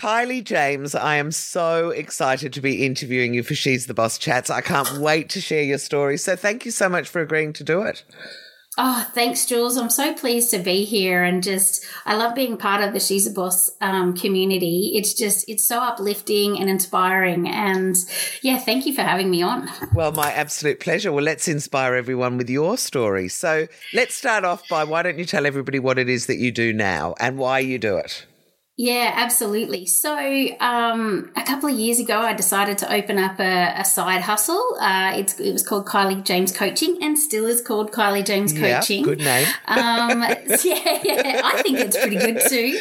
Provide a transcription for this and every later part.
Kylie James, I am so excited to be interviewing you for She's the Boss Chats. I can't wait to share your story. So thank you so much for agreeing to do it. Oh, thanks, Jules. I'm so pleased to be here and just, I love being part of the She's a Boss um, community. It's just, it's so uplifting and inspiring. And yeah, thank you for having me on. Well, my absolute pleasure. Well, let's inspire everyone with your story. So let's start off by why don't you tell everybody what it is that you do now and why you do it? Yeah, absolutely. So, um, a couple of years ago, I decided to open up a, a side hustle. Uh, it was called Kylie James Coaching and still is called Kylie James Coaching. Yeah, good name. um, yeah, yeah, I think it's pretty good too.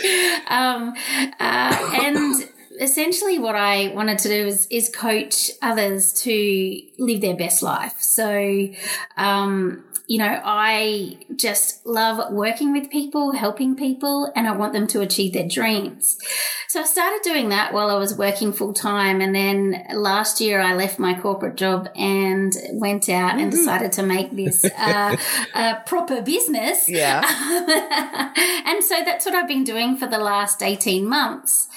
Um, uh, and essentially what I wanted to do is, is coach others to live their best life. So, um, you know, I just love working with people, helping people, and I want them to achieve their dreams. So I started doing that while I was working full time. And then last year I left my corporate job and went out mm-hmm. and decided to make this uh, a proper business. Yeah. and so that's what I've been doing for the last 18 months.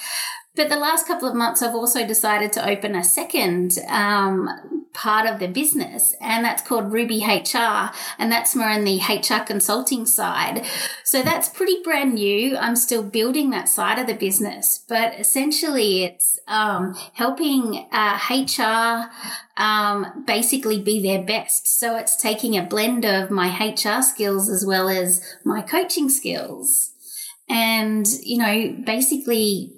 But the last couple of months, I've also decided to open a second um, part of the business, and that's called Ruby HR, and that's more in the HR consulting side. So that's pretty brand new. I'm still building that side of the business, but essentially, it's um, helping uh, HR um, basically be their best. So it's taking a blend of my HR skills as well as my coaching skills. And, you know, basically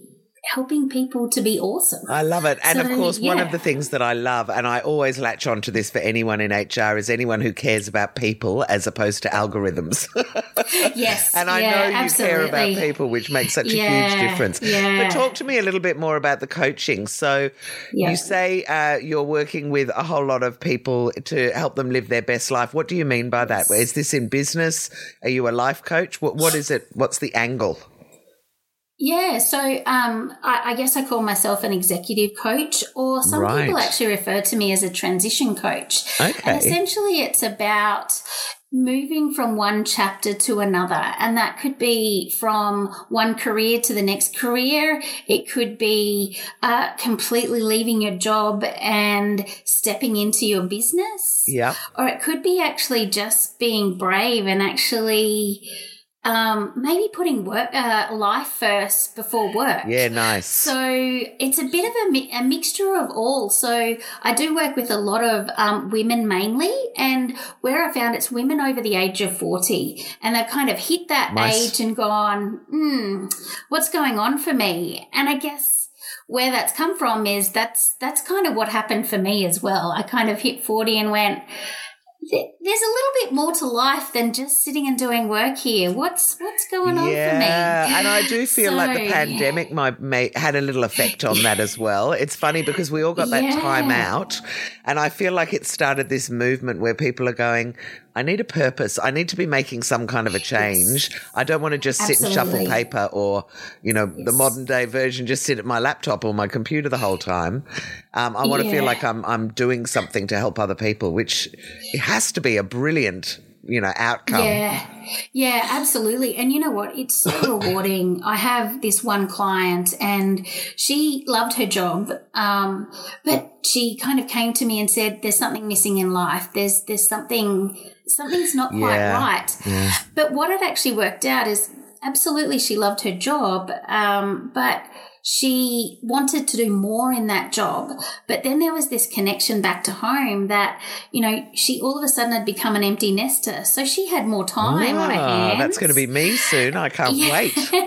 helping people to be awesome. I love it. And so, of course, yeah. one of the things that I love, and I always latch onto this for anyone in HR, is anyone who cares about people as opposed to algorithms. yes. and I yeah, know you absolutely. care about people, which makes such yeah, a huge difference. But talk to me a little bit more about the coaching. So you say uh, you're working with a whole lot of people to help them live their best life. What do you mean by that? Is this in business? Are you a life coach? What, what is it? What's the angle? Yeah, so um, I, I, guess I call myself an executive coach, or some right. people actually refer to me as a transition coach. Okay. And essentially, it's about moving from one chapter to another. And that could be from one career to the next career. It could be uh, completely leaving your job and stepping into your business. Yeah. Or it could be actually just being brave and actually um, maybe putting work uh, life first before work. Yeah, nice. So it's a bit of a, mi- a mixture of all. So I do work with a lot of um, women mainly, and where I found it's women over the age of forty, and they've kind of hit that nice. age and gone, hmm, what's going on for me? And I guess where that's come from is that's that's kind of what happened for me as well. I kind of hit forty and went there's a little bit more to life than just sitting and doing work here. What's what's going on yeah, for me? Yeah, and I do feel so, like the pandemic might, may, had a little effect on that as well. It's funny because we all got that yeah. time out, and I feel like it started this movement where people are going, I need a purpose. I need to be making some kind of a change. Yes. I don't want to just Absolutely. sit and shuffle paper or, you know, yes. the modern day version, just sit at my laptop or my computer the whole time. Um, I want yeah. to feel like I'm, I'm doing something to help other people, which it has to be a brilliant you know outcome yeah yeah absolutely and you know what it's so rewarding i have this one client and she loved her job um, but she kind of came to me and said there's something missing in life there's there's something something's not quite yeah. right yeah. but what had actually worked out is absolutely she loved her job um, but she wanted to do more in that job. But then there was this connection back to home that, you know, she all of a sudden had become an empty nester. So she had more time on her ah, hands. That's going to be me soon. I can't yeah. wait. yeah,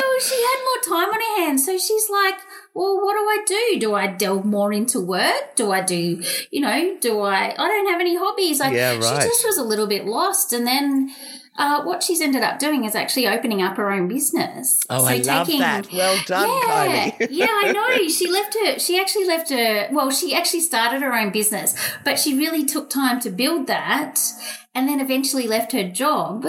well, she had more time on her hands. So she's like, well, what do I do? Do I delve more into work? Do I do, you know, do I, I don't have any hobbies. Like, yeah, right. she just was a little bit lost. And then, uh, what she's ended up doing is actually opening up her own business. Oh, so I love taking, that. Well done, yeah, Kylie. yeah, I know. She left her. She actually left her. Well, she actually started her own business, but she really took time to build that and then eventually left her job.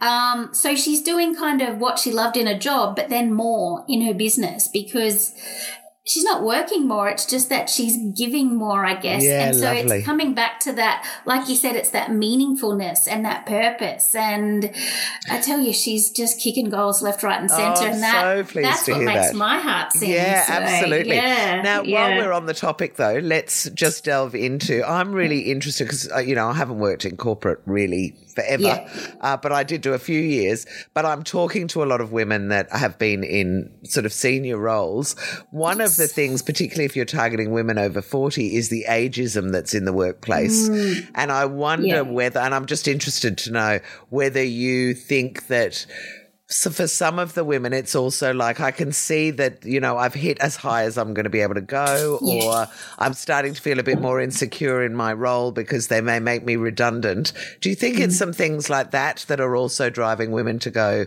Um, so she's doing kind of what she loved in a job, but then more in her business because she's not working more. It's just that she's giving more, I guess. Yeah, and so lovely. it's coming back to that, like you said, it's that meaningfulness and that purpose. And I tell you, she's just kicking goals left, right, and centre. Oh, and that, so pleased that's to what hear makes that. my heart sing. Yeah, So, absolutely. Yeah, now, yeah. while we're on the topic, though, let's just delve into. I'm really interested because uh, you know I haven't worked in corporate really forever, Yeah. uh, but I did do a few years. But I'm talking to a lot of women that have been in sort of senior roles. One of the things, particularly if you're targeting women over 40, is the ageism that's in the workplace. Mm. And I wonder Yeah. whether, and I'm just interested to know whether you think that. So for some of the women, it's also like I can see that you know I've hit as high as I'm going to be able to go, Yeah. or I'm starting to feel a bit more insecure in my role because they may make me redundant. Do you think it's mm-hmm. some things like that that are also driving women to go?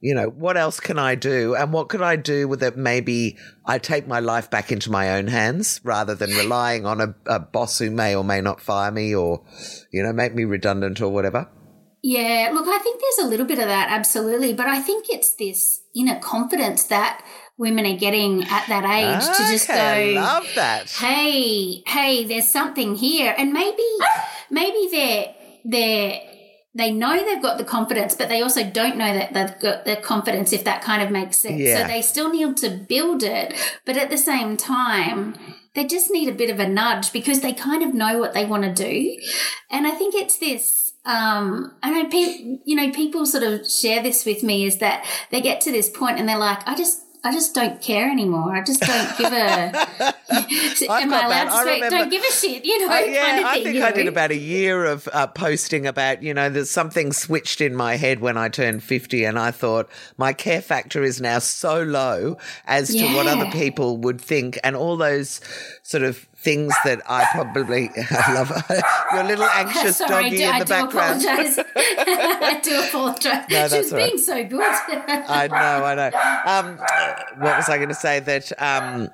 You know, what else can I do? And what could I do with it? Maybe I take my life back into my own hands rather than relying on a, a boss who may or may not fire me or, you know, make me redundant or whatever. Yeah, look, I think there's a little bit of that, absolutely. But I think it's this inner confidence that women are getting at that age to ah, just go, I love that. hey, hey, there's something here. And maybe, maybe they're, they're, they know they've got the confidence, but they also don't know that they've got the confidence, if that kind of makes sense. Yeah. So they still need to build it, but at the same time, they just need a bit of a nudge because they kind of know what they want to do. And I think it's this, um, I know people, you know, people sort of share this with me is that they get to this point and they're like, I just, I just don't care anymore. I just don't give a. am I allowed to I speak? remember- Don't give a shit, you know, Uh, yeah, kind of I thing. think I did about a year of uh, posting about, you know, there's something switched in my head when I turned 50 and I thought my care factor is now so low as to what other people would think and all those sort of things that I probably I love your little anxious Sorry, doggy do, in I the do background. apologise. I do apologise. No, that's all right. being so good. I know, I know. Um, what was I going to say? That um,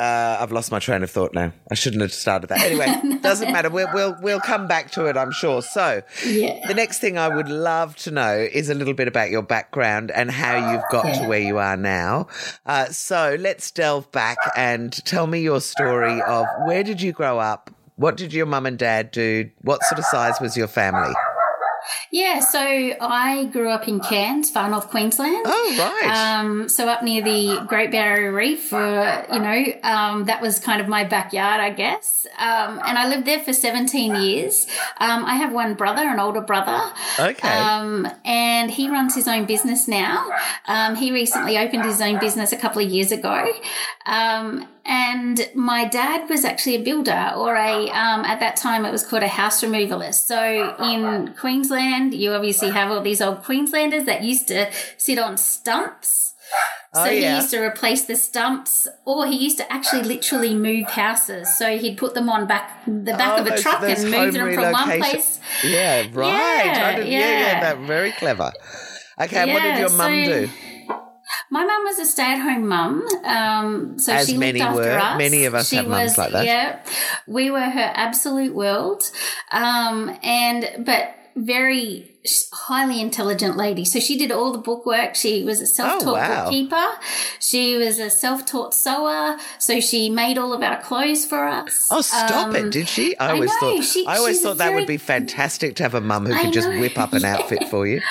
uh, I've lost my train of thought now. I shouldn't have started that. Anyway, doesn't matter. We'll, we'll we'll come back to it, I'm sure. So, Yeah. the next thing I would love to know is a little bit about your background and how you've got to where you are now. Uh, so, let's delve back and tell me your story of where did you grow up? What did your mum and dad do? What sort of size was your family? Yeah, so I grew up in Cairns, far north Queensland. Oh, right. Um, so up near the Great Barrier Reef, uh, you know, um, that was kind of my backyard, I guess. Um, and I lived there for 17 years. Um, I have one brother, an older brother. Okay. Um, and he runs his own business now. Um, he recently opened his own business a couple of years ago. And my dad was actually a builder, or a um, at that time it was called a house removalist. So in Queensland, you obviously have all these old Queenslanders that used to sit on stumps. So Oh, yeah. he used to replace the stumps, or he used to actually literally move houses. So he'd put them on back the back Oh, of a those- truck those and move them from one place. Yeah, right. Yeah, yeah, yeah. that very clever. Okay, what did your mum so- do? My mum was a stay-at-home mum, um, so As she many looked after were. us. Many of us she have mums like that. Yeah, we were her absolute world, um, and but very highly intelligent lady. So she did all the bookwork. She was a self-taught Oh, wow. bookkeeper. She was a self-taught sewer. So she made all of our clothes for us. Oh, stop Um, it! Did she? I I always know, thought. she- I always thought that very- would be fantastic to have a mum who I could just whip up an outfit for you.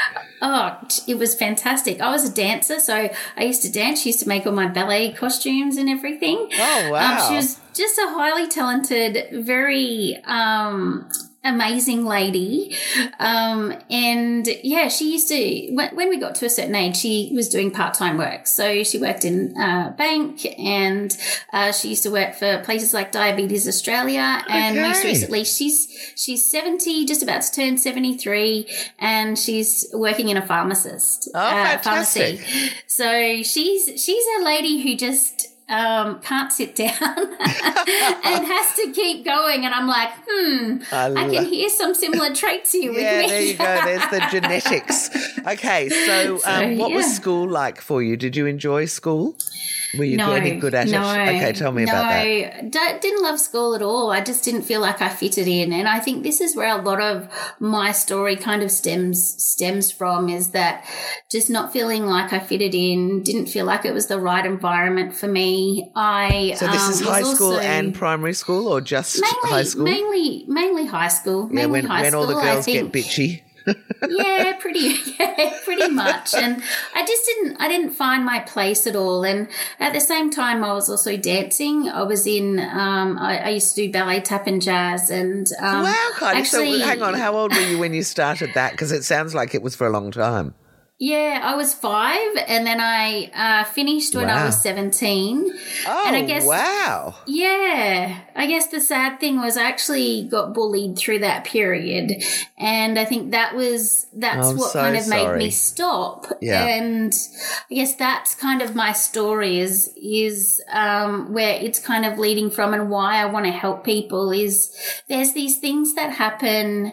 Oh, it was fantastic. I was a dancer, so I used to dance. She used to make all my ballet costumes and everything. Oh, wow. Um, she was just a highly talented, very um, amazing lady. Um, and yeah, she used to, when, when we got to a certain age, she was doing part time work. So she worked in a bank and uh, she used to work for places like Diabetes Australia. And most recently, she's she's 70, just about to turn 73, and she's working in a pharmacist. Oh, uh, fantastic. Pharmacy. So she's she's a lady who just um, can't sit down and has to keep going. And I'm like, hmm, I, I can hear some similar traits here yeah, there you go. There's the genetics. Okay, so, um, so what yeah. was school like for you? Did you enjoy school? Were you no, any good at no, it? Okay, tell me no, about that. I didn't love school at all. I just didn't feel like I fitted in, and I think this is where a lot of my story kind of stems stems from is that just not feeling like I fitted in, didn't feel like it was the right environment for me. I so this um, is high school and primary school, or just mainly, high school? Mainly, mainly high school. Mainly yeah, when, high when school, all the girls get bitchy yeah, pretty, yeah, pretty much. And I just didn't, I didn't find my place at all. And at the same time, I was also dancing. I was in, um, I, I used to do ballet, tap, and jazz. And um, wow, Kylie. Actually, so hang on, how old were you when you started that? Because it sounds like it was for a long time. Yeah, I was five, and then I uh, finished when wow. I was seventeen. Oh, and I guess, wow! Yeah, I guess the sad thing was I actually got bullied through that period, and I think that was that's I'm what so kind of sorry. made me stop. Yeah. and I guess that's kind of my story is is um, where it's kind of leading from, and why I want to help people is there's these things that happen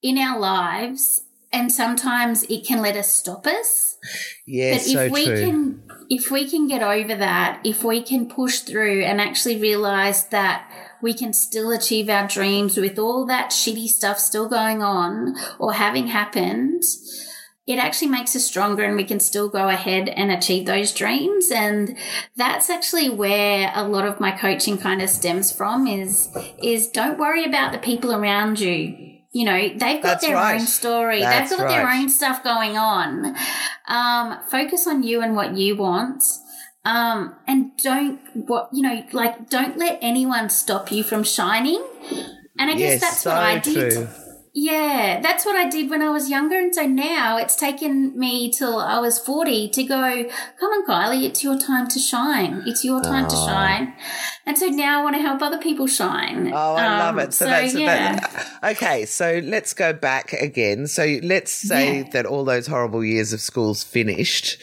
in our lives and sometimes it can let us stop us. Yeah, but if so we true. can if we can get over that, if we can push through and actually realize that we can still achieve our dreams with all that shitty stuff still going on or having happened, it actually makes us stronger and we can still go ahead and achieve those dreams. And that's actually where a lot of my coaching kind of stems from is, is don't worry about the people around you you know, they've got That's their right. own story. That's they've got their own stuff going on. Um, focus on you and what you want. Um, and don't what you know, like don't let anyone stop you from shining. And I guess Yes, that's so what I did. true. Yeah, that's what I did when I was younger. And so now it's taken me till I was 40 to go, come on, Kylie, it's your time to shine. It's your time to Oh. shine. And so now I want to help other people shine. Oh, I love Um, it. So, so, that's yeah. that. Okay, so let's go back again. So let's say Yeah. that all those horrible years of school's finished.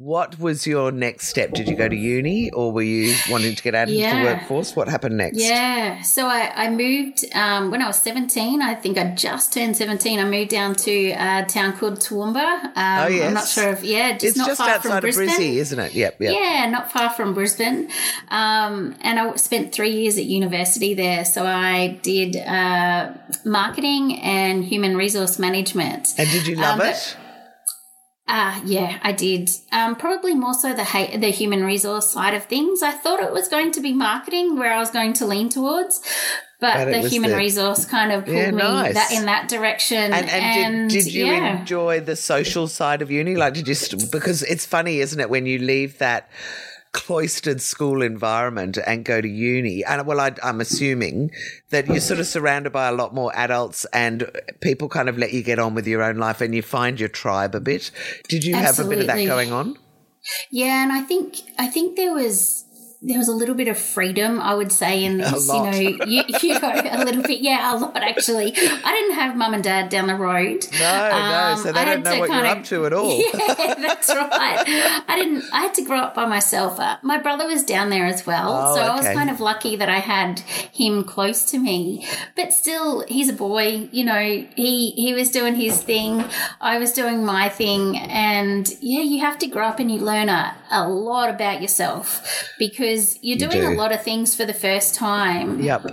What was your next step? Did you go to uni or were you wanting to get out into the workforce? What happened next? Yeah. So I, I moved um, when I was 17. I think I just turned 17. I moved down to a town called Toowoomba. Um, Oh, yes. I'm not sure if, yeah, just It's not just far outside from of Brisbane. Brizzy, isn't it? Yep, yep. Yeah, not far from Brisbane. Um, and I spent three years at university there. So I did uh, marketing and human resource management. And did you love Um, it? Ah, yeah, I did. Um, probably more so the ha- the human resource side of things. I thought it was going to be marketing where I was going to lean towards, but, But the human resource kind of pulled Yeah, me nice. that in that direction. And, and, did, did you yeah. enjoy the social side of uni? Like, did you, st- because it's funny, isn't it, when you leave that cloistered school environment and go to uni? And well, I, I'm assuming that you're sort of surrounded by a lot more adults and people kind of let you get on with your own life and you find your tribe a bit. Did you have a bit of that going on? Yeah, and I think I think there was there was a little bit of freedom, I would say, in this. You know, you, you know, a little bit. Yeah, a lot actually. I didn't have mum and dad down the road. No, no. So they Um, I don't know what you're kinda- up to at all. Yeah, that's right. I didn't. I had to grow up by myself. Uh, my brother was down there as well, Oh, so I was kind of lucky that I had him close to me. But still, he's a boy. You know, he he was doing his thing. I was doing my thing, and yeah, you have to grow up and you learn a, a lot about yourself because you're doing do. a lot of things for the first time. Yep.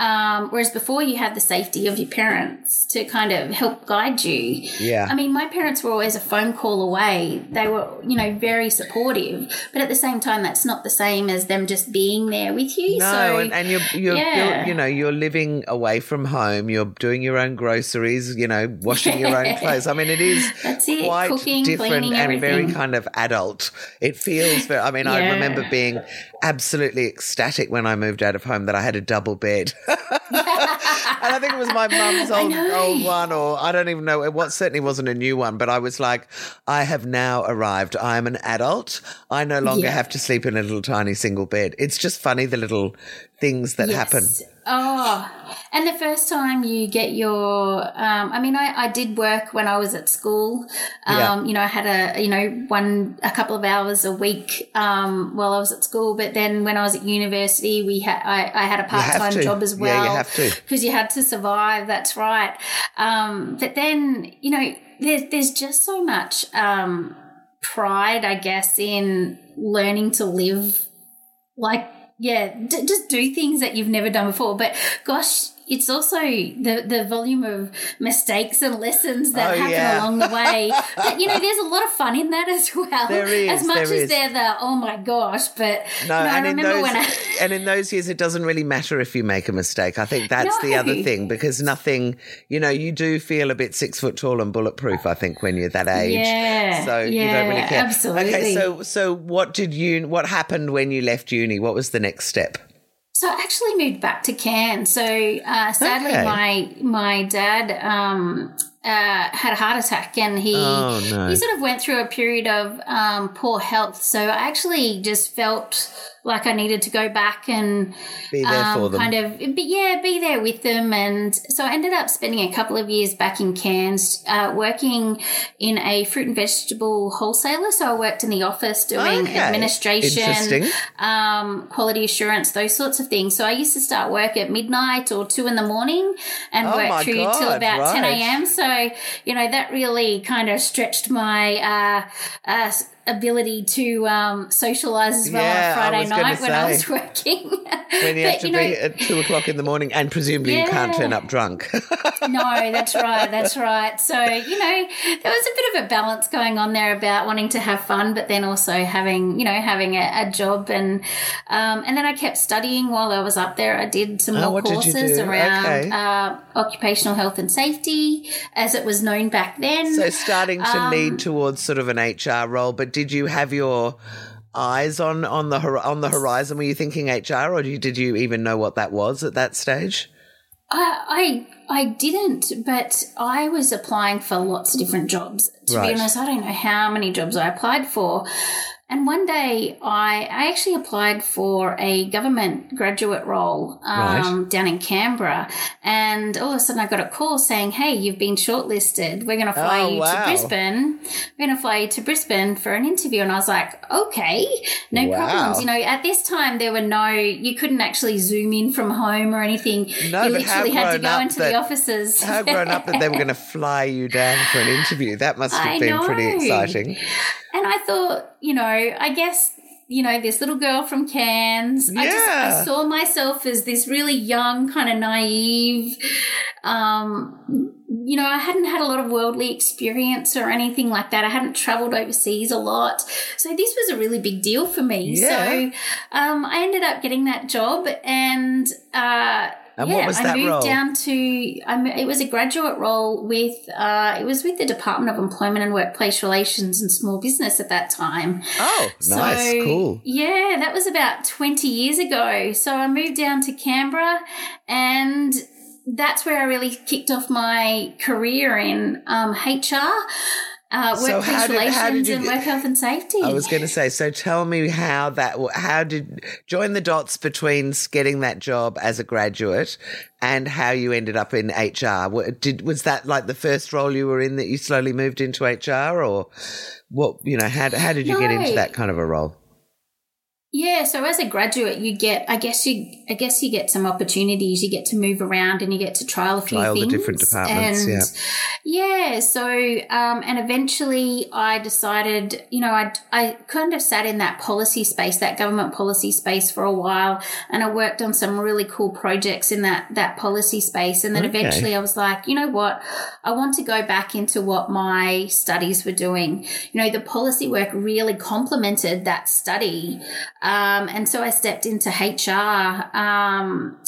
Um, whereas before you had the safety of your parents to kind of help guide you. Yeah. I mean, my parents were always a phone call away. They were, you know, very supportive, but at the same time, that's not the same as them just being there with you. No, so, and, and you're you're yeah. you know you're living away from home. You're doing your own groceries. You know, washing your own clothes. I mean, it is That's it, quite cooking, different cleaning, and very kind of adult. It feels very. I mean, I remember being absolutely ecstatic when I moved out of home that I had a double bed. and I think it was my mum's old old one, or I don't even know. It was certainly wasn't a new one, but I was like, I have now arrived. I am an adult. I no longer Yeah. have to sleep in a little tiny single bed. It's just funny the little things that happen. Oh, and the first time you get your, um, I mean, I, I did work when I was at school. Um, yeah. You know, I had a, you know, one, a couple of hours a week um, while I was at school. But then when I was at university, we had, I, I had a part time job as well. Yeah, you have to. Because you had to survive. That's right. Um, but then, you know, there's, there's just so much um, pride, I guess, in learning to live like yeah, d- just do things that you've never done before. But gosh, it's also the the volume of mistakes and lessons that oh, happen yeah. along the way. but you know, there's a lot of fun in that as well. There is, as much as is. they're the oh my gosh. But no, you know, and I remember those, when I and in those years, it doesn't really matter if you make a mistake. I think that's no. the other thing because nothing, you know, you do feel a bit six foot tall and bulletproof. I think when you're that age, yeah, so yeah, you don't really care. Absolutely. Okay, so so what did you? What happened when you left uni? What was the next step? So I actually moved back to Cairns. So uh, sadly, okay. my my dad um, uh, had a heart attack, and he oh, no. he sort of went through a period of um, poor health. So I actually just felt like I needed to go back and be there um, for them. kind of, but yeah, be there with them. And so I ended up spending a couple of years back in Cairns, uh, working in a fruit and vegetable wholesaler. So I worked in the office doing okay. administration, um, quality assurance, those sorts of things. So I used to start work at midnight or two in the morning and oh work through God, till about right. 10 a.m. So, you know, that really kind of stretched my, uh, uh, ability to um, socialize as well yeah, on Friday night say, when I was working. when you but, have to you be know, at two o'clock in the morning, and presumably yeah. you can't turn up drunk. no, that's right, that's right. So you know, there was a bit of a balance going on there about wanting to have fun, but then also having you know having a, a job, and um, and then I kept studying while I was up there. I did some oh, more courses around okay. uh, occupational health and safety, as it was known back then. So starting to um, lead towards sort of an HR role, but did you have your eyes on on the on the horizon? Were you thinking HR, or did you even know what that was at that stage? I I didn't, but I was applying for lots of different jobs. To right. be honest, I don't know how many jobs I applied for. And one day I, I actually applied for a government graduate role um, right. down in Canberra. And all of a sudden I got a call saying, Hey, you've been shortlisted. We're going to fly oh, you wow. to Brisbane. We're going to fly you to Brisbane for an interview. And I was like, okay, no wow. problems. You know, at this time there were no, you couldn't actually zoom in from home or anything. No, you but literally had to go that, into the offices. How grown up that they were going to fly you down for an interview. That must have I been know. pretty exciting. And I thought, you know, I guess you know, this little girl from Cairns. Yeah. I just I saw myself as this really young, kind of naive. Um, you know, I hadn't had a lot of worldly experience or anything like that. I hadn't traveled overseas a lot. So this was a really big deal for me. Yeah. So um, I ended up getting that job and uh, and yeah, what was that I moved role? down to. Um, it was a graduate role with. Uh, it was with the Department of Employment and Workplace Relations and Small Business at that time. Oh, nice, so, cool. Yeah, that was about twenty years ago. So I moved down to Canberra, and that's where I really kicked off my career in um, HR. Uh, So workplace how did- relations you and work health and safety. I was going to say, so tell me how that, how did, join the dots between getting that job as a graduate and how you ended up in HR. Did, was that like the first role you were in that you slowly moved into HR or what, you know, how, how did you get into that kind of a role? Yeah, so as a graduate, you get, I guess you, I guess you get some opportunities. You get to move around and you get to trial a few Trial the different departments, and yeah. yeah. So, um, and eventually, I decided, you know, I, I kind of sat in that policy space, that government policy space for a while, and I worked on some really cool projects in that that policy space. And then Okay. eventually, I was like, you know what, I want to go back into what my studies were doing. You know, the policy work really complemented that study. Um, and so I stepped into HR, um,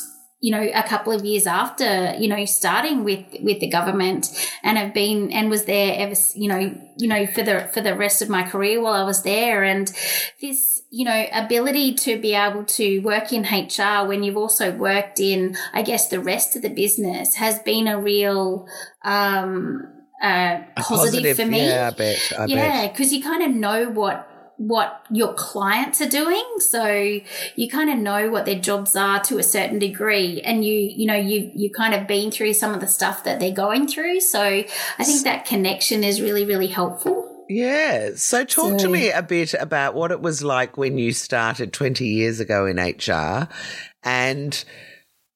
you know, a couple of years after, you know, starting with, with the government and have been, and was there ever, you know, you know, for the, for the rest of my career while I was there. And this, you know, ability to be able to work in HR when you've also worked in, I guess, the rest of the business has been a real, um, uh, A positive, for me Yeah, I bet. I yeah, because you kind of know what what your clients are doing. So you kind of know what their jobs are to a certain degree and you, you know, you, you kind of been through some of the stuff that they're going through. So I think that connection is really, really helpful. Yeah. So talk so, to me a bit about what it was like when you started 20 years ago in HR and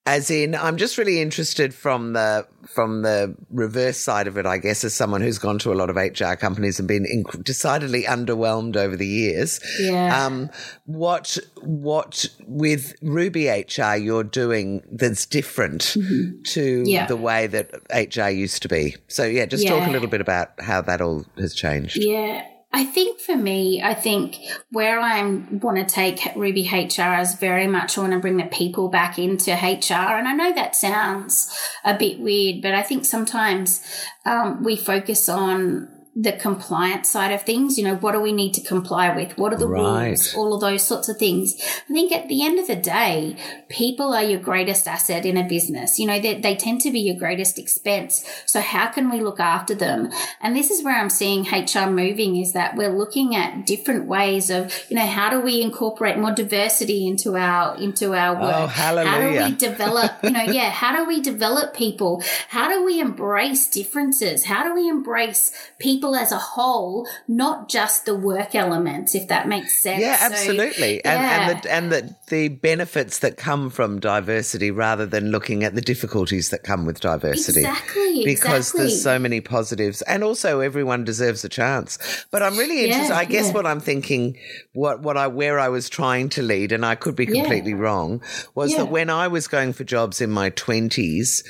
as in, I'm just really interested from the from the reverse side of it, I guess, as someone who's gone to a lot of HR companies and been inc- decidedly underwhelmed over the years. Yeah. Um, what what with Ruby HR you're doing that's different mm-hmm. to yeah. the way that HR used to be. So yeah, just yeah. talk a little bit about how that all has changed. Yeah. I think for me, I think where I want to take Ruby HR is very much I want to bring the people back into HR. And I know that sounds a bit weird, but I think sometimes um, we focus on the compliance side of things. You know, what do we need to comply with? What are the right. rules? All of those sorts of things. I think at the end of the day, people are your greatest asset in a business. You know, they, they tend to be your greatest expense. So how can we look after them? And this is where I'm seeing HR moving is that we're looking at different ways of, you know, how do we incorporate more diversity into our, into our oh, work? Oh, hallelujah. How do we develop, you know, yeah, how do we develop people? How do we embrace differences? How do we embrace people people as a whole, not just the work elements, if that makes sense. Yeah, absolutely. So, and, yeah. and the and the, the benefits that come from diversity rather than looking at the difficulties that come with diversity. Exactly. Because exactly. there's so many positives. And also everyone deserves a chance. But I'm really interested yeah, I guess yeah. what I'm thinking what what I where I was trying to lead, and I could be completely wrong, was that when I was going for jobs in my twenties,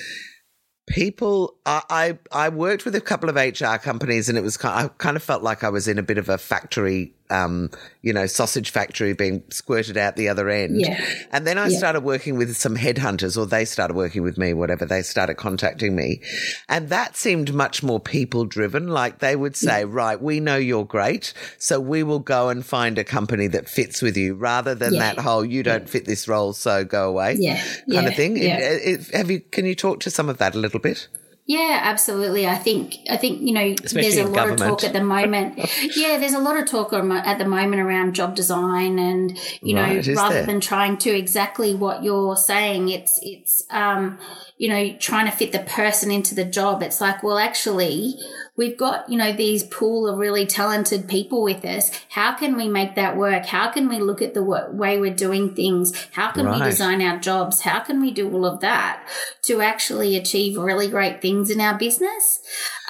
people I, I worked with a couple of hr companies and it was kind i kind of felt like i was in a bit of a factory um, you know, sausage factory being squirted out the other end. Yeah. And then I yeah. started working with some headhunters, or they started working with me, whatever. They started contacting me. And that seemed much more people driven. Like they would say, yeah. right, we know you're great. So we will go and find a company that fits with you rather than yeah. that whole, you don't fit this role, so go away yeah. kind of thing. It, it, have you, can you talk to some of that a little bit? Yeah, absolutely. I think I think you know Especially there's a lot government. of talk at the moment. yeah, there's a lot of talk at the moment around job design, and you right, know, rather there? than trying to exactly what you're saying, it's it's um, you know trying to fit the person into the job. It's like, well, actually, we've got, you know, these pool of really talented people with us. How can we make that work? How can we look at the way we're doing things? How can right. we design our jobs? How can we do all of that to actually achieve really great things in our business?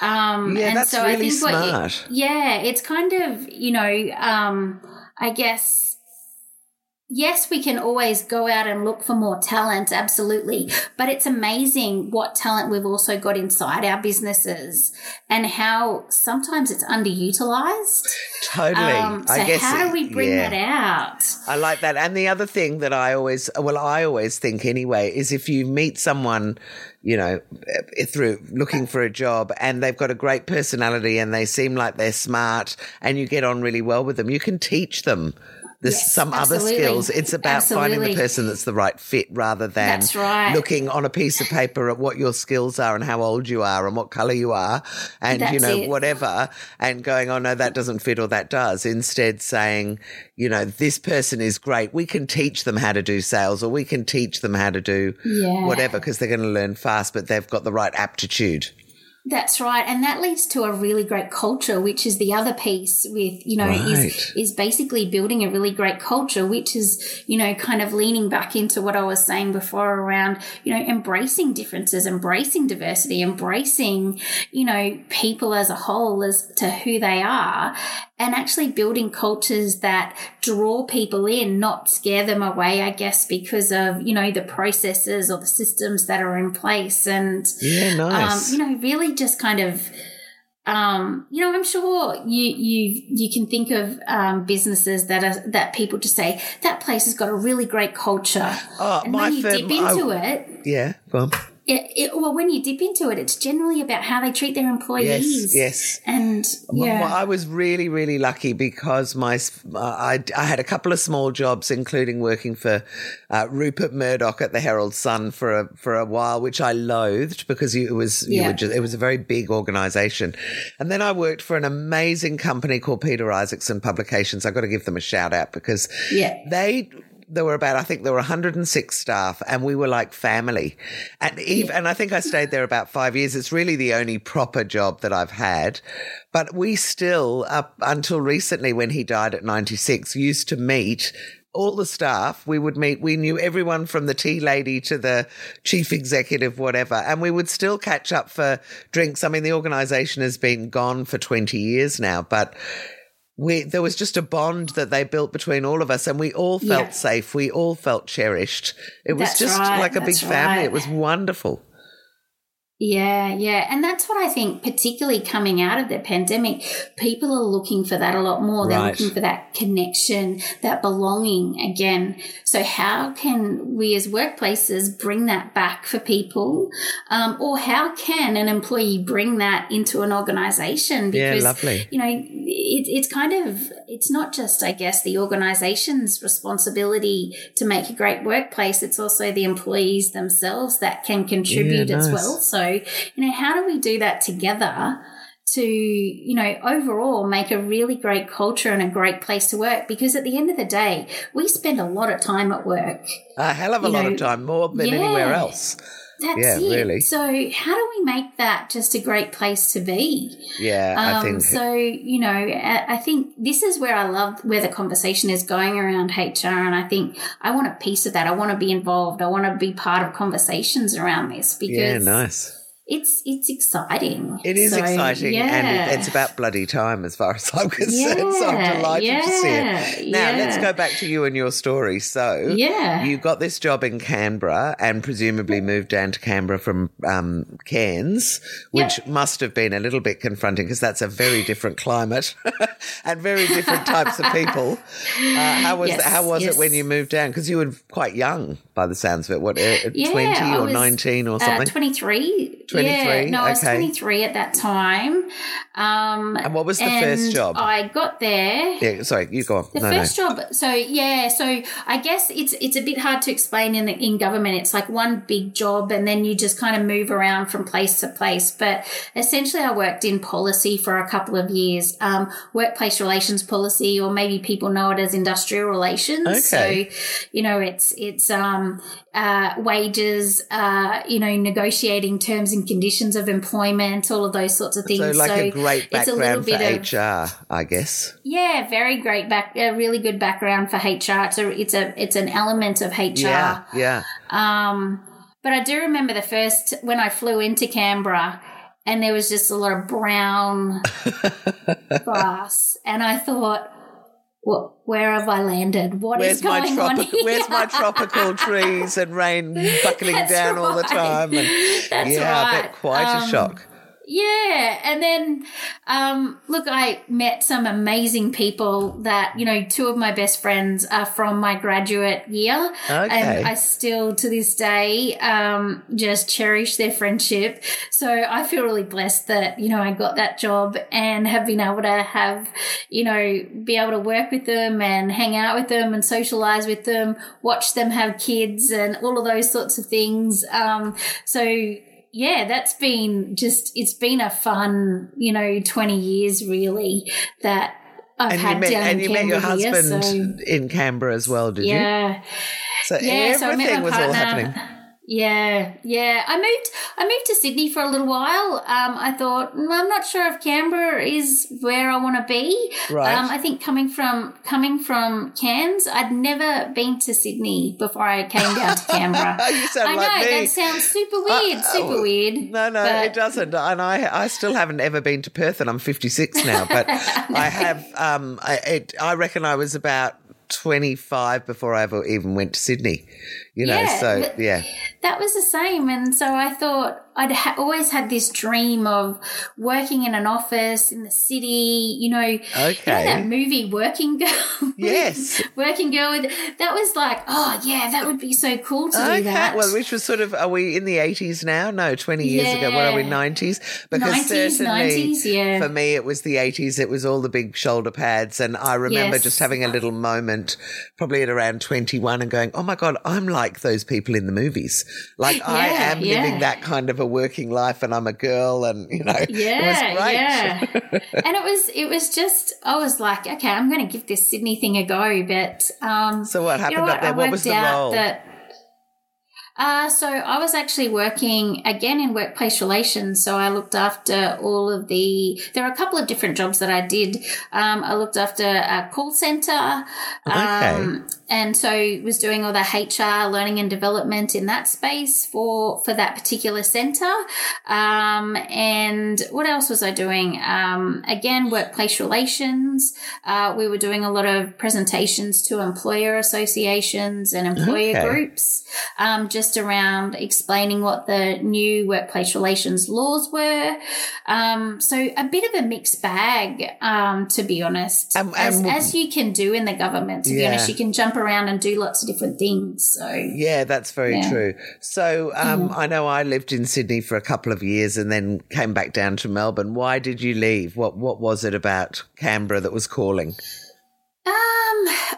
Um, yeah, and that's so really I think smart. What, yeah, it's kind of, you know, um, I guess Yes, we can always go out and look for more talent, absolutely. But it's amazing what talent we've also got inside our businesses and how sometimes it's underutilized. Totally. Um, so, how do we bring yeah. that out? I like that. And the other thing that I always, well, I always think anyway, is if you meet someone, you know, through looking for a job and they've got a great personality and they seem like they're smart and you get on really well with them, you can teach them there's yes, some absolutely. other skills. It's about absolutely. finding the person that's the right fit rather than right. looking on a piece of paper at what your skills are and how old you are and what color you are and, that's you know, it. whatever and going, oh, no, that doesn't fit or that does. Instead saying, you know, this person is great. We can teach them how to do sales or we can teach them how to do yeah. whatever because they're going to learn fast, but they've got the right aptitude. That's right. And that leads to a really great culture, which is the other piece with, you know, right. is, is basically building a really great culture, which is, you know, kind of leaning back into what I was saying before around, you know, embracing differences, embracing diversity, embracing, you know, people as a whole as to who they are and actually building cultures that draw people in, not scare them away, I guess, because of, you know, the processes or the systems that are in place. And, yeah, nice. Um, you know, really just kind of, um, you know, I'm sure you you you can think of um, businesses that are that people just say that place has got a really great culture. Oh, and when you firm, dip into I, it, yeah, well it, it, well, when you dip into it, it's generally about how they treat their employees. Yes, yes. And yeah, well, I was really, really lucky because my uh, I, I had a couple of small jobs, including working for uh, Rupert Murdoch at the Herald Sun for a for a while, which I loathed because it was Yeah. just, it was a very big organisation. And then I worked for an amazing company called Peter Isaacson Publications. I've got to give them a shout out because Yeah. they there were about I think there were 106 staff and we were like family. And even, and I think I stayed there about 5 years. It's really the only proper job that I've had. But we still up until recently when he died at 96 used to meet all the staff, we would meet, we knew everyone from the tea lady to the chief executive, whatever, and we would still catch up for drinks. I mean, the organization has been gone for 20 years now, but we, there was just a bond that they built between all of us and we all felt Yeah. safe. We all felt cherished. It was That's just right, like a big family. right. It was wonderful. Yeah, yeah. And that's what I think, particularly coming out of the pandemic, people are looking for that a lot more. They're Right. looking for that connection, that belonging again. So, how can we as workplaces bring that back for people? Um, or how can an employee bring that into an organization? Yeah, Because, lovely. you know, it, it's kind of, it's not just, I guess, the organization's responsibility to make a great workplace. It's also the employees themselves that can contribute as nice. well. So, you know, how do we do that together to, you know, overall make a really great culture and a great place to work? Because at the end of the day, we spend a lot of time at work. A hell of a You lot know, of time, more than anywhere else. That's Yeah, it. really. So, how do we make that just a great place to be? Yeah, I Um, think. so you know I I think this is where I love where the conversation is going around HR and I think I want a piece of that I want to be involved I want to be part of conversations around this because yeah, nice. It's it's exciting It is So, exciting, yeah. and it's about bloody time as far as I'm concerned. so I'm Yeah, delighted to see it. Now let's go back to you and your story. So yeah you got this job in Canberra, and presumably moved down to Canberra from um, Cairns, which must have been a little bit confronting because that's a very different climate and very different types of people. Uh, how was Yes, how was yes. it when you moved down? Because you were quite young, by the sounds of it. What, uh, Yeah, twenty or was, nineteen or uh, something? 23 23, yeah no I was 23 at that time um And what was the first job? I got there yeah, sorry, you go on. The no, first no. job, so yeah, so I guess it's it's a bit hard to explain in in government. It's like one big job, and then you just kind of move around from place to place. But essentially, I worked in policy for a couple of years, um, workplace relations policy, or maybe people know it as industrial relations. Okay. So, you know, it's it's um, uh, wages, uh, you know, negotiating terms and conditions of employment, all of those sorts of things. So, like a great it's a little background for bit of- HR, I guess. yeah, very great back, a really good background for HR. It's a, it's a, it's an element of HR. Yeah, yeah. Um, but I do remember the first when I flew into Canberra, and there was just a lot of brown grass, and I thought, "What? Where have I landed? What is Where's my going on here?" Where's my tropical trees and rain buckling That's down all the time? And That's yeah, right. quite a Um, shock. Yeah, and then um, look, I met some amazing people that you know. Two of my best friends are from my graduate year, Okay. and I still to this day um, just cherish their friendship. So I feel really blessed that you know I got that job and have been able to have you know be able to work with them and hang out with them and socialize with them, watch them have kids and all of those sorts of things. Um, so yeah, that's been just, it's been a fun, you know, 20 years really that I've And had you met, down and in you met your Canberra here, so- in Canberra as well, did you? yeah. So Yeah, so I met everything my was all happening. Yeah, yeah. I moved. I moved to Sydney for a little while. Um, I thought "Mm, I'm not sure if Canberra is where I want to be. Right. Um, I think coming from coming from Cairns, I'd never been to Sydney before I came down to Canberra. you sound I know me. that sounds super weird. Uh, super weird. No, no, but- it doesn't. And I, I still haven't ever been to Perth, and I'm 56 now. But I have. Um, I, it, I reckon I was about 25 before I ever even went to Sydney. You know, Yeah, so yeah, that was the same and so i thought I'd ha- always had this dream of working in an office in the city, you know. Okay. You know that movie Working Girl? Yes. Working Girl. With, that was like, oh, yeah, that would be so cool to okay. do that. Well, which was sort of, are we in the 80s now? No, 20 years ago. What are we, Yeah. 90s? 90s, certainly 90s, yeah. for me, it was the 80s. It was all the big shoulder pads. And I remember Yes. just having a little moment, probably at around 21, and going, oh my God, I'm like those people in the movies. Like, I am yeah. living that kind of a working life and I'm a girl. And, you know, yeah, it was great. yeah. and it was, it was just, I was like, okay, I'm going to give this Sydney thing a go. But, um, So what happened you know up there? I What was the role? That, uh, so I was actually working again in workplace relations. So I looked after all of the. There are a couple of different jobs that I did. Um, I looked after a call center, um, and so was doing all the HR learning and development in that space for for that particular center. Um, and what else was I doing? Um, again, workplace relations. Uh, we were doing a lot of presentations to employer associations and employer Okay. groups, um, just around explaining what the new workplace relations laws were. Um, so a bit of a mixed bag, um, to be honest, as, um, as you can do in the government. To be honest, you can jump around and do lots of different things. So Yeah, that's very Yeah. True. So um, I know I lived in Sydney for a couple of years and then came back down to Melbourne. Why did you leave? What What was it about Canberra that was calling? Um,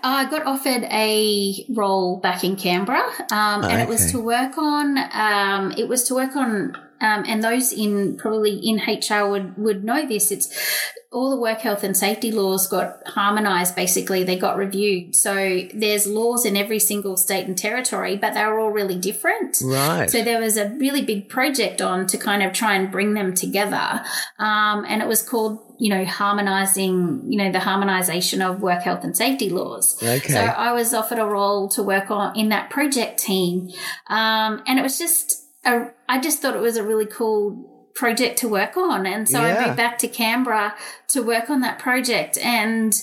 I got offered a role back in Canberra, um, and it was to work on. Um, it was to work on, um, and those in probably in HR would would know this. It's all the work health and safety laws got harmonised. Basically, they got reviewed. So there's laws in every single state and territory, but they were all really different. Right. So there was a really big project on to kind of try and bring them together. Um, and it was called, you know, harmonizing, you know, the harmonization of work health and safety laws. Okay. So I was offered a role to work on in that project team. Um, and it was just, a, I just thought it was a really cool project to work on. And so Yeah. I moved back to Canberra to work on that project. And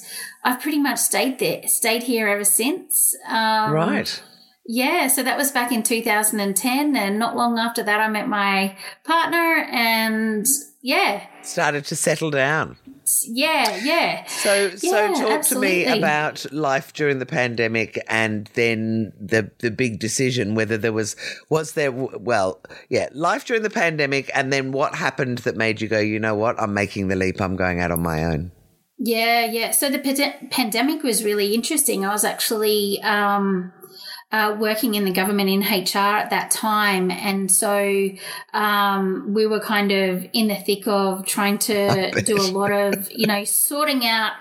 I've pretty much stayed there, stayed here ever since. Um, right. yeah, so that was back in 2010, and not long after that, I met my partner, and yeah, Started to settle down. Yeah, yeah. So, so Yeah, talk to me about life during the pandemic, and then the the big decision whether there was was there well, yeah, life during the pandemic, and then what happened that made you go, you know what, I'm making the leap, I'm going out on my own. Yeah, yeah. So the pande- pandemic was really interesting. I was actually um, uh, working in the government in HR at that time, and so um, we were kind of in the thick of trying to do a lot of, you know, sorting out.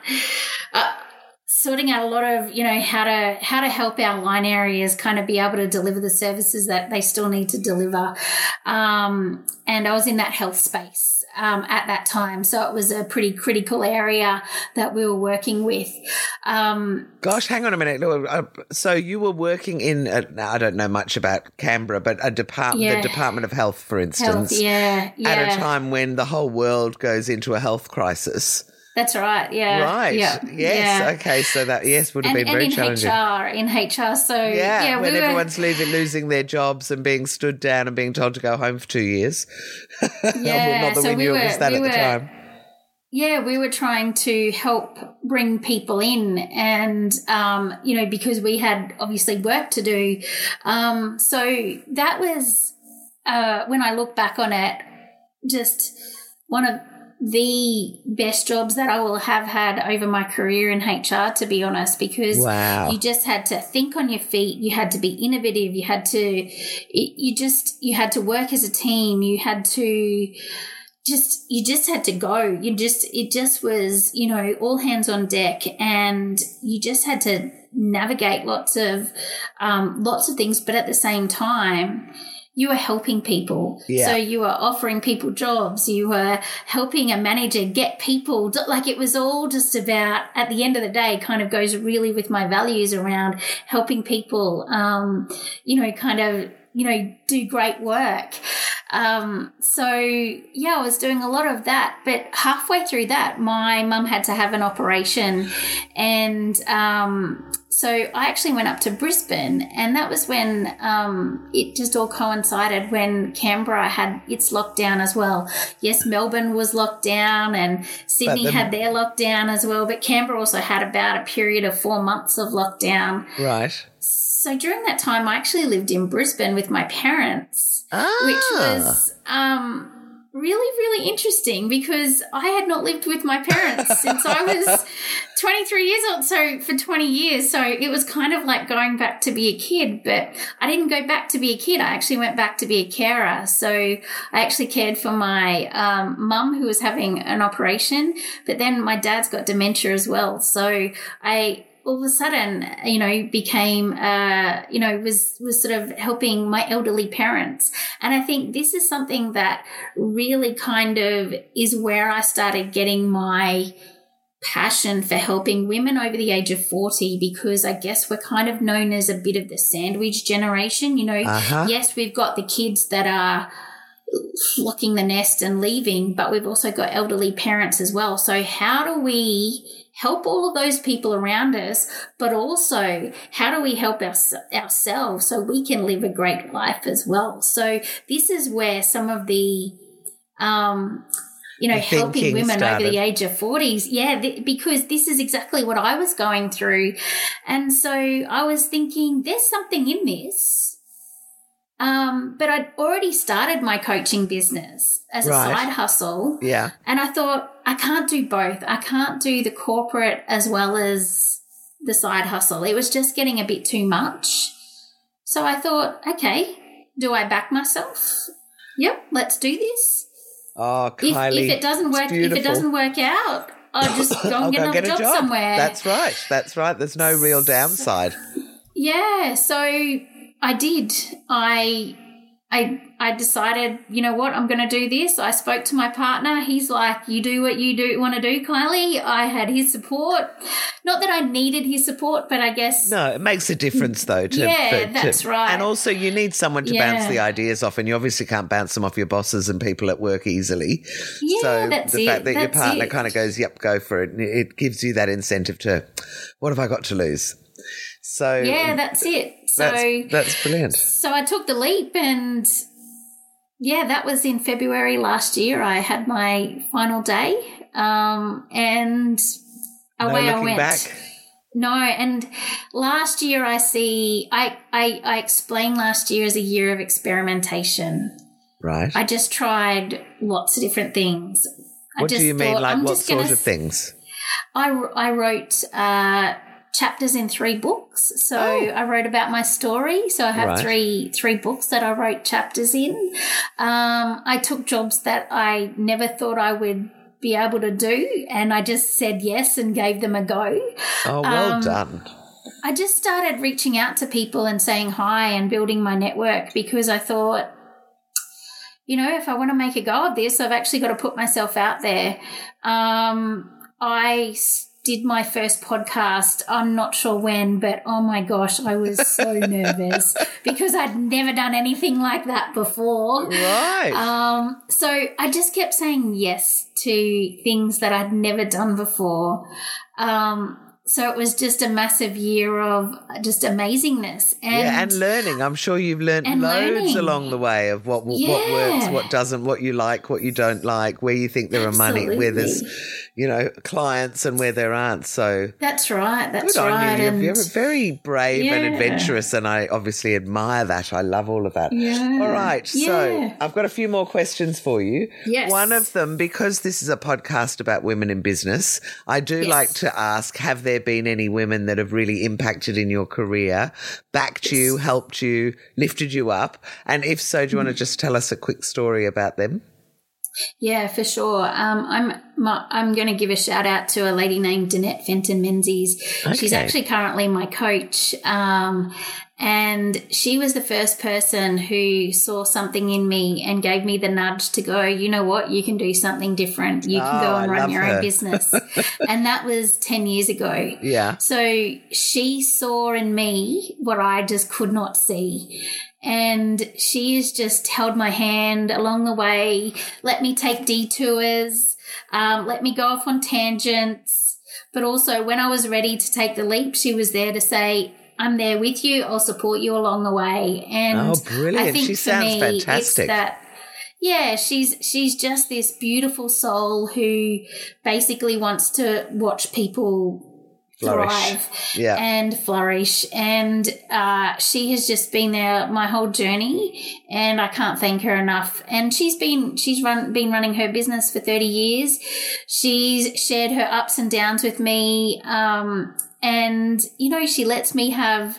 Uh, sorting out a lot of you know how to how to help our line areas kind of be able to deliver the services that they still need to deliver. Um, and i was in that health space um, at that time so it was a pretty critical area that we were working with um, Gosh, hang on a minute. Uh, So you were working in, a, now, I don't know much about Canberra, but a department, Yeah. the Department of Health, for health instance, yeah yeah at a time when the whole world goes into a health crisis. That's right yeah right. yeah, Yes. yeah. Okay. So that, yes, would have and, been very and in challenging. HR, in HR, so Yeah, yeah, when we were, everyone's leaving, losing their jobs and being stood down and being told to go home for two years. Yeah, not that so we we knew it were- was that we at the were- time. Yeah, we were trying to help bring people in, and um, you know, because we had obviously work to do. Um, so that was uh, when I look back on it, just one of the best jobs that I will have had over my career in HR, to be honest, because Wow. you just had to think on your feet. You had to be innovative. You had to, you just, you had to work as a team. You had to just, you just had to go. You just, it just was, you know, all hands on deck and you just had to navigate lots of, um, lots of things. But at the same time, you were helping people. Yeah. So you were offering people jobs. You were helping a manager get people. Like it was all just about, at the end of the day, kind of goes really with my values around helping people, um, you know, kind of, you know, do great work. Um, so yeah, I was doing a lot of that, but halfway through that, my mum had to have an operation, and um, so I actually went up to Brisbane, and that was when um, it just all coincided when Canberra had its lockdown as well. Yes, Melbourne was locked down, and Sydney had their lockdown as well, but Canberra also had about a period of four months of lockdown. Right. So during that time, I actually lived in Brisbane with my parents, Ah. which was um, really, really interesting because I had not lived with my parents since I was 23 years old. So for 20 years. So it was kind of like going back to be a kid, but I didn't go back to be a kid. I actually went back to be a carer. So I actually cared for my um, mum who was having an operation, but then my dad's got dementia as well. So I, all of a sudden, you know, became, uh, you know, was, was sort of helping my elderly parents. And I think this is something that really kind of is where I started getting my passion for helping women over the age of 40 because I guess we're kind of known as a bit of the sandwich generation. You know, Uh-huh. yes, we've got the kids that are flocking the nest and leaving, but we've also got elderly parents as well. So how do we help all of those people around us, but also how do we help our, ourselves so we can live a great life as well? So this is where some of the, um, you know, helping women over the age of 40s. Yeah, th- because this is exactly what I was going through. And so I was thinking, there's something in this. Um, but I'd already started my coaching business as Right. a side hustle. Yeah. And I thought, I can't do both. I can't do the corporate as well as the side hustle. It was just getting a bit too much. So I thought, okay, do I back myself? Yep, let's do this. Oh, If, Kylie. if it doesn't work, if it doesn't work out, I'll just go I'll and get go another get a job, job. somewhere. That's right. That's right. There's no real downside. Yeah, so I did. I I I decided, you know what, I'm going to do this. I spoke to my partner. He's like, "You do what you do want to do, Kylie." I had his support. Not that I needed his support, but I guess No, it makes a difference though. To, Yeah, for- to- that's right. And also, you need someone to bounce the ideas off, and you obviously can't bounce them off your bosses and people at work easily. Yeah, so that's the it, fact that your partner it. kind of goes, "Yep, go for it," it gives you that incentive to, what have I got to lose? So yeah, that's it. So that's, that's brilliant. so I took the leap and yeah, that was in February last year. I had my final day. Um, and No away I went. back. No, and last year I see I, I I explained last year as a year of experimentation. Right. I just tried lots of different things. I what just do you mean? Like I'm what gonna sort of things? I, I wrote uh, chapters in three books. So Oh. I wrote about my story. So I have Right. three three books that I wrote chapters in. Um, I took jobs that I never thought I would be able to do, and I just said yes and gave them a go. Oh, well um, done. I just started reaching out to people and saying hi and building my network because I thought, you know, if I want to make a go of this, I've actually got to put myself out there. Um, I did my first podcast. I'm not sure when, but oh my gosh, I was so nervous because I'd never done anything like that before. Right. Um, so I just kept saying yes to things that I'd never done before. Um, so it was just a massive year of just amazingness. And, yeah, and learning. I'm sure you've learned loads learning. along the way of what what Yeah. works, what doesn't, what you like, what you don't like, where you think there are money, where there's, Absolutely. You know, clients and where there aren't. So that's right. That's good right. you. You're, and you're very brave and adventurous, and I obviously admire that. I love all of that. Yeah. All right. So I've got a few more questions for you. Yes. One of them, because this is a podcast about women in business, I do Yes. like to ask Have there been any women that have really impacted in your career, backed you, helped you, lifted you up? And if so, do you want to just tell us a quick story about them? Yeah, for sure. Um, I'm my, I'm going to give a shout out to a lady named Danette Fenton Menzies. She's actually currently my coach, um, And she was the first person who saw something in me and gave me the nudge to go, you know what, you can do something different. You can Oh, go and I run your her. own business. and that was 10 years ago. Yeah. So she saw in me what I just could not see. And she has just held my hand along the way, let me take detours, um, let me go off on tangents. But also, when I was ready to take the leap, she was there to say, I'm there with you. I'll support you along the way. And Oh, brilliant. I think She for sounds me, fantastic. It's that yeah, she's she's just this beautiful soul who basically wants to watch people Flourish. thrive Yeah. and flourish. And uh, she has just been there my whole journey, and I can't thank her enough. And she's been she's run been running her business for thirty years. She's shared her ups and downs with me, um, and you know she lets me have.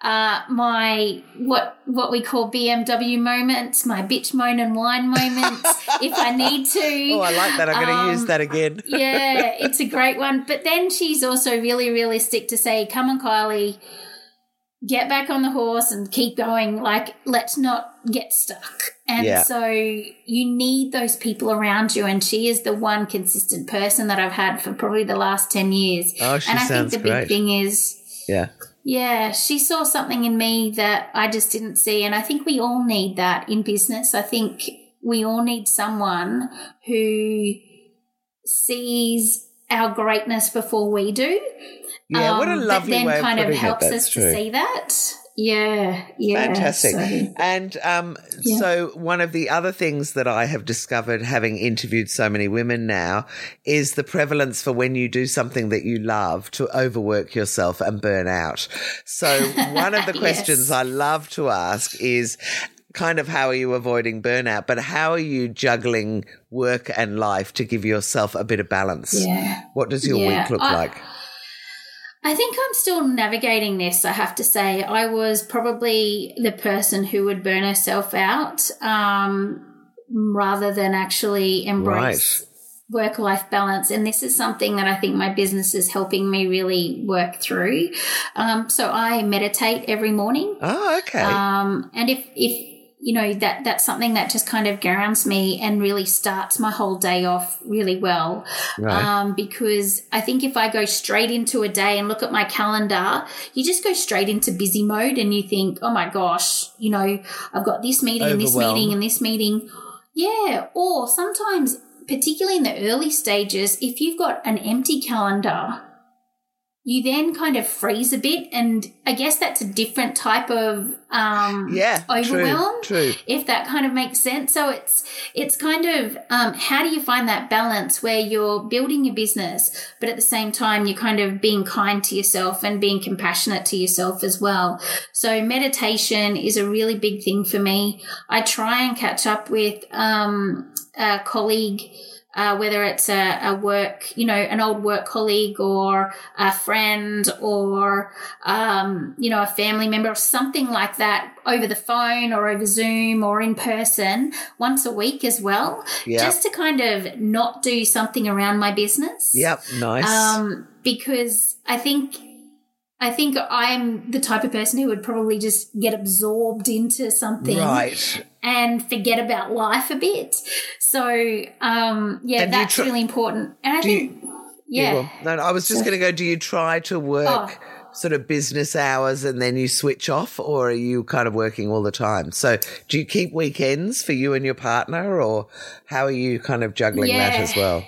Uh, my what what we call BMW moments, my bitch moan and whine moments, if I need to. Oh, I like that. I'm going to use Um, that again. yeah, it's a great one. But then she's also really realistic to say, come on, Kylie, get back on the horse and keep going. Like, let's not get stuck. And Yeah. so you need those people around you. And she is the one consistent person that I've had for probably the last 10 years. Oh, she and I sounds think the great. big thing is, Yeah. Yeah, she saw something in me that I just didn't see. And I think we all need that in business. I think we all need someone who sees our greatness before we do. Yeah, what a Um, lovely But then way of kind of it. helps That's us true. to see that. Yeah, yeah. Fantastic. so- And um, Yeah. so, one of the other things that I have discovered, having interviewed so many women now, is the prevalence for when you do something that you love to overwork yourself and burn out. So, one of the Yes. questions I love to ask is kind of how are you avoiding burnout, but how are you juggling work and life to give yourself a bit of balance? yeah. What does your Yeah. week look I- like? I think I'm still navigating this, I have to say. I was probably the person who would burn herself out um, rather than actually embrace work life balance. And this is something that I think my business is helping me really work through. Um, so I meditate every morning. Oh, okay. Um, and if, if, you know, that, that's something that just kind of grounds me and really starts my whole day off really well. right. Um, because I think if I go straight into a day and look at my calendar, you just go straight into busy mode and you think, oh my gosh, you know, I've got this meeting and this meeting and this meeting. Yeah. Or sometimes, particularly in the early stages, if you've got an empty calendar, you then kind of freeze a bit. And I guess that's a different type of um, yeah, overwhelm True, true. if that kind of makes sense. So it's it's kind of um, how do you find that balance where you're building your business, but at the same time you're kind of being kind to yourself and being compassionate to yourself as well. So meditation is a really big thing for me. I try and catch up with um, a colleague. Uh, whether it's a, a work, you know, an old work colleague or a friend or, um, you know, a family member or something like that over the phone or over Zoom or in person once a week as well, Yeah. just to kind of not do something around my business. Yep, nice. Um, because I think I think I'm the type of person who would probably just get absorbed into something right. And forget about life a bit. So um, yeah, And that's tr- really important. And I do you- think yeah. well, no, I was just going to go. Do you try to work Oh. sort of business hours and then you switch off, or are you kind of working all the time? So, do you keep weekends for you and your partner, or how are you kind of juggling that as well?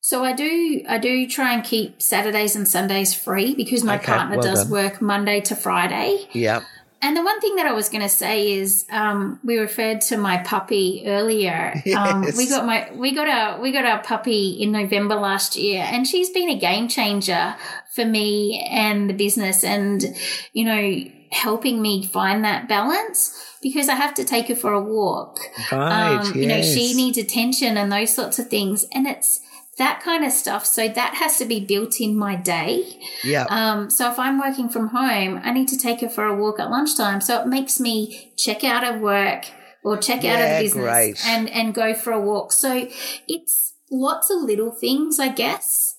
So I do I do try and keep Saturdays and Sundays free because my Okay, partner well does done. work Monday to Friday. Yep. And the one thing that I was going to say is, um, we referred to my puppy earlier. Um, we got my we got our we got our puppy in November last year, and she's been a game changer for me and the business, and you know, helping me find that balance because I have to take her for a walk. Right. Um, You know, she needs attention and those sorts of things, and it's that kind of stuff. So that has to be built in my day. Yep. Um, so if I'm working from home, I need to take her for a walk at lunchtime. So it makes me check out of work or check out of business great. and and go for a walk. So it's lots of little things, I guess.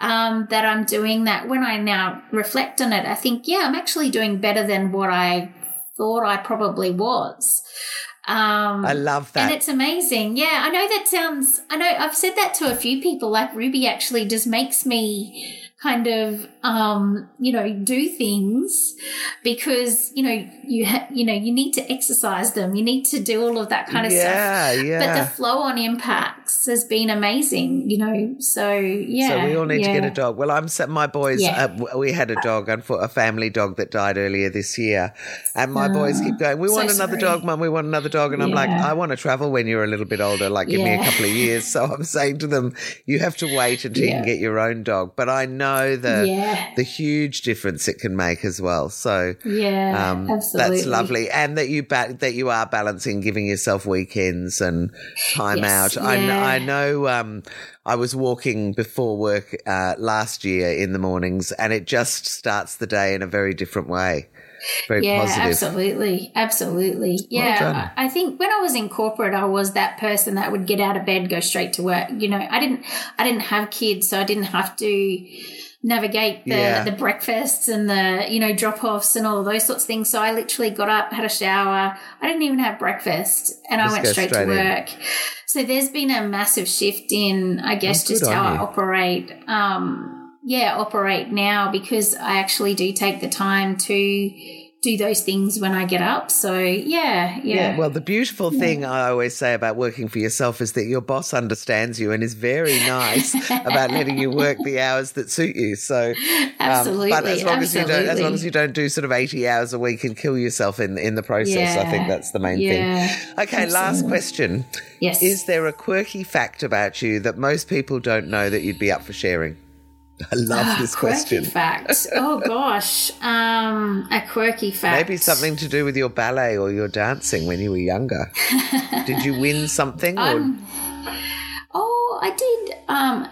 um, that I'm doing that when I now reflect on it, I think, yeah, I'm actually doing better than what I thought I probably was. Um, I love that. And it's amazing. Yeah, I know that sounds, I know I've said that to a few people. Like Ruby actually just makes me kind of um, you know do things because you know you ha- you know you need to exercise them. You need to do all of that kind of yeah, stuff. Yeah but the flow on impacts has been amazing you know so yeah so we all need yeah. to get a dog. Well i'm my boys uh, we had a dog and for a family dog that died earlier this year. And my boys keep going we so want another sorry. dog mum we want another dog. And i'm like i want to travel when you're a little bit older like give me a couple of years. So i'm saying to them you have to wait until you can get your own dog. But i know know the yeah. the huge difference it can make as well. So yeah, um, absolutely. that's lovely, and that you ba- that you are balancing giving yourself weekends and time yes, out. Yeah. I know. I know um, I was walking before work uh, last year in the mornings, and it just starts the day in a very different way. Very yeah, positive. absolutely, absolutely. Yeah, well I think when I was in corporate, I was that person that would get out of bed, go straight to work. You know, I didn't, I didn't have kids, so I didn't have to navigate the, Yeah. the breakfasts and the you know drop offs and all of those sorts of things. So I literally got up, had a shower. I didn't even have breakfast, and I went straight, straight to in. work. So there's been a massive shift in, I guess, Oh, just how I operate. Um, yeah, operate now because I actually do take the time to do those things when I get up. So yeah, yeah. Yeah, well, the beautiful thing I always say about working for yourself is that your boss understands you and is very nice about letting you work the hours that suit you. So, um, Absolutely, but as long as you don't, as long as you don't do sort of eighty hours a week and kill yourself in in the process, I think that's the main yeah, thing. Okay, last question: yes. Is there a quirky fact about you that most people don't know that you'd be up for sharing? I love this question. fact? Oh gosh, um, a quirky fact. Maybe something to do with your ballet or your dancing when you were younger. Did you win something? Um, oh, I did. Um,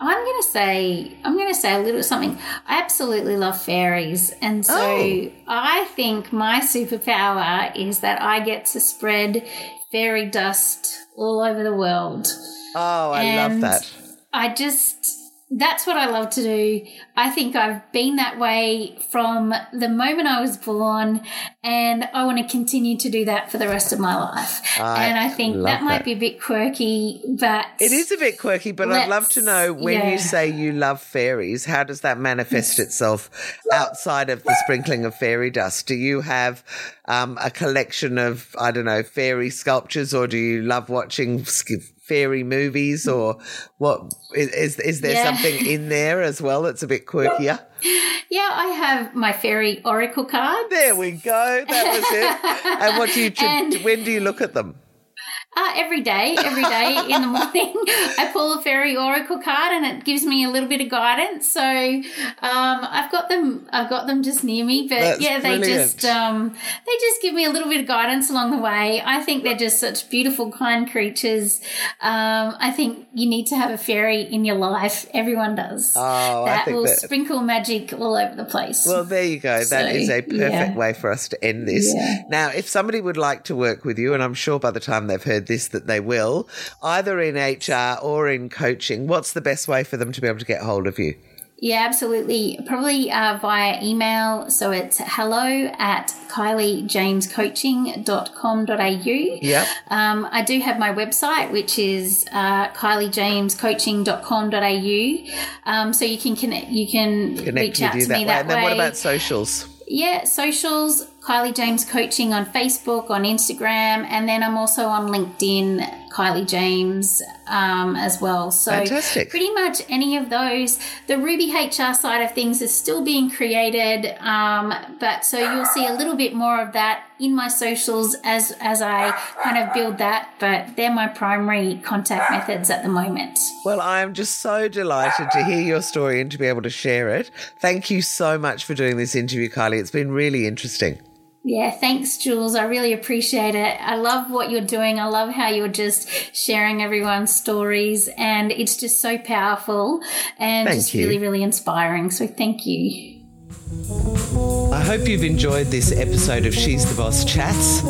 I'm gonna say I'm gonna say a little something. I absolutely love fairies, and so Oh. I think my superpower is that I get to spread fairy dust all over the world. oh, I love that. I just that's what I love to do. I think I've been that way from the moment I was born, and I want to continue to do that for the rest of my life. I and I think love that might be a bit quirky, but It is a bit quirky, but I'd love to know when yeah. you say you love fairies, how does that manifest itself outside of the sprinkling of fairy dust? Do you have um, a collection of, I don't know, fairy sculptures, or do you love watching sk- fairy movies, or what? Is, is, there Yeah. something in there as well that's a bit quirkier? Yeah, I have my fairy oracle card. There we go. That was it. And what do you, And- when do you look at them? Uh, every day, every day in the morning, I pull a fairy oracle card, and it gives me a little bit of guidance. So um, I've got them, I've got them just near me. But That's yeah, they brilliant. just um, they just give me a little bit of guidance along the way. I think they're just such beautiful, kind creatures. Um, I think you need to have a fairy in your life. Everyone does. Oh, I that will that- sprinkle magic all over the place. Well, there you go. That So, is a perfect yeah. way for us to end this. Yeah. Now, if somebody would like to work with you, and I'm sure by the time they've heard this that they will, either in HR or in coaching, what's the best way for them to be able to get hold of you? Yeah, absolutely. Probably uh, via email. So it's hello at kyliejamescoaching.com.au. Yep. Um, I do have my website, which is uh, kyliejamescoaching.com.au. Um, so you can connect, you can Connect reach out you to that me way. that And then what about socials? Yeah, socials, Kylie James Coaching on Facebook, on Instagram, and then I'm also on LinkedIn, Kylie James um, as well. So Fantastic. pretty much any of those. The Ruby HR side of things is still being created, um, but so you'll see a little bit more of that in my socials as as I kind of build that. But they're my primary contact methods at the moment. Well, I am just so delighted to hear your story and to be able to share it. Thank you so much for doing this interview, Kylie. It's been really interesting. Yeah, thanks, Jules. I really appreciate it. I love what you're doing. I love how you're just sharing everyone's stories, and it's just so powerful and Thank just you. really, really inspiring. So, thank you. I hope you've enjoyed this episode of She's the Boss Chats.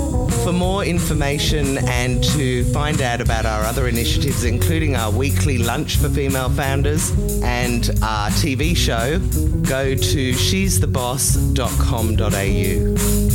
For more information and to find out about our other initiatives, including our weekly lunch for female founders and our TV show, go to she'stheboss.com.au.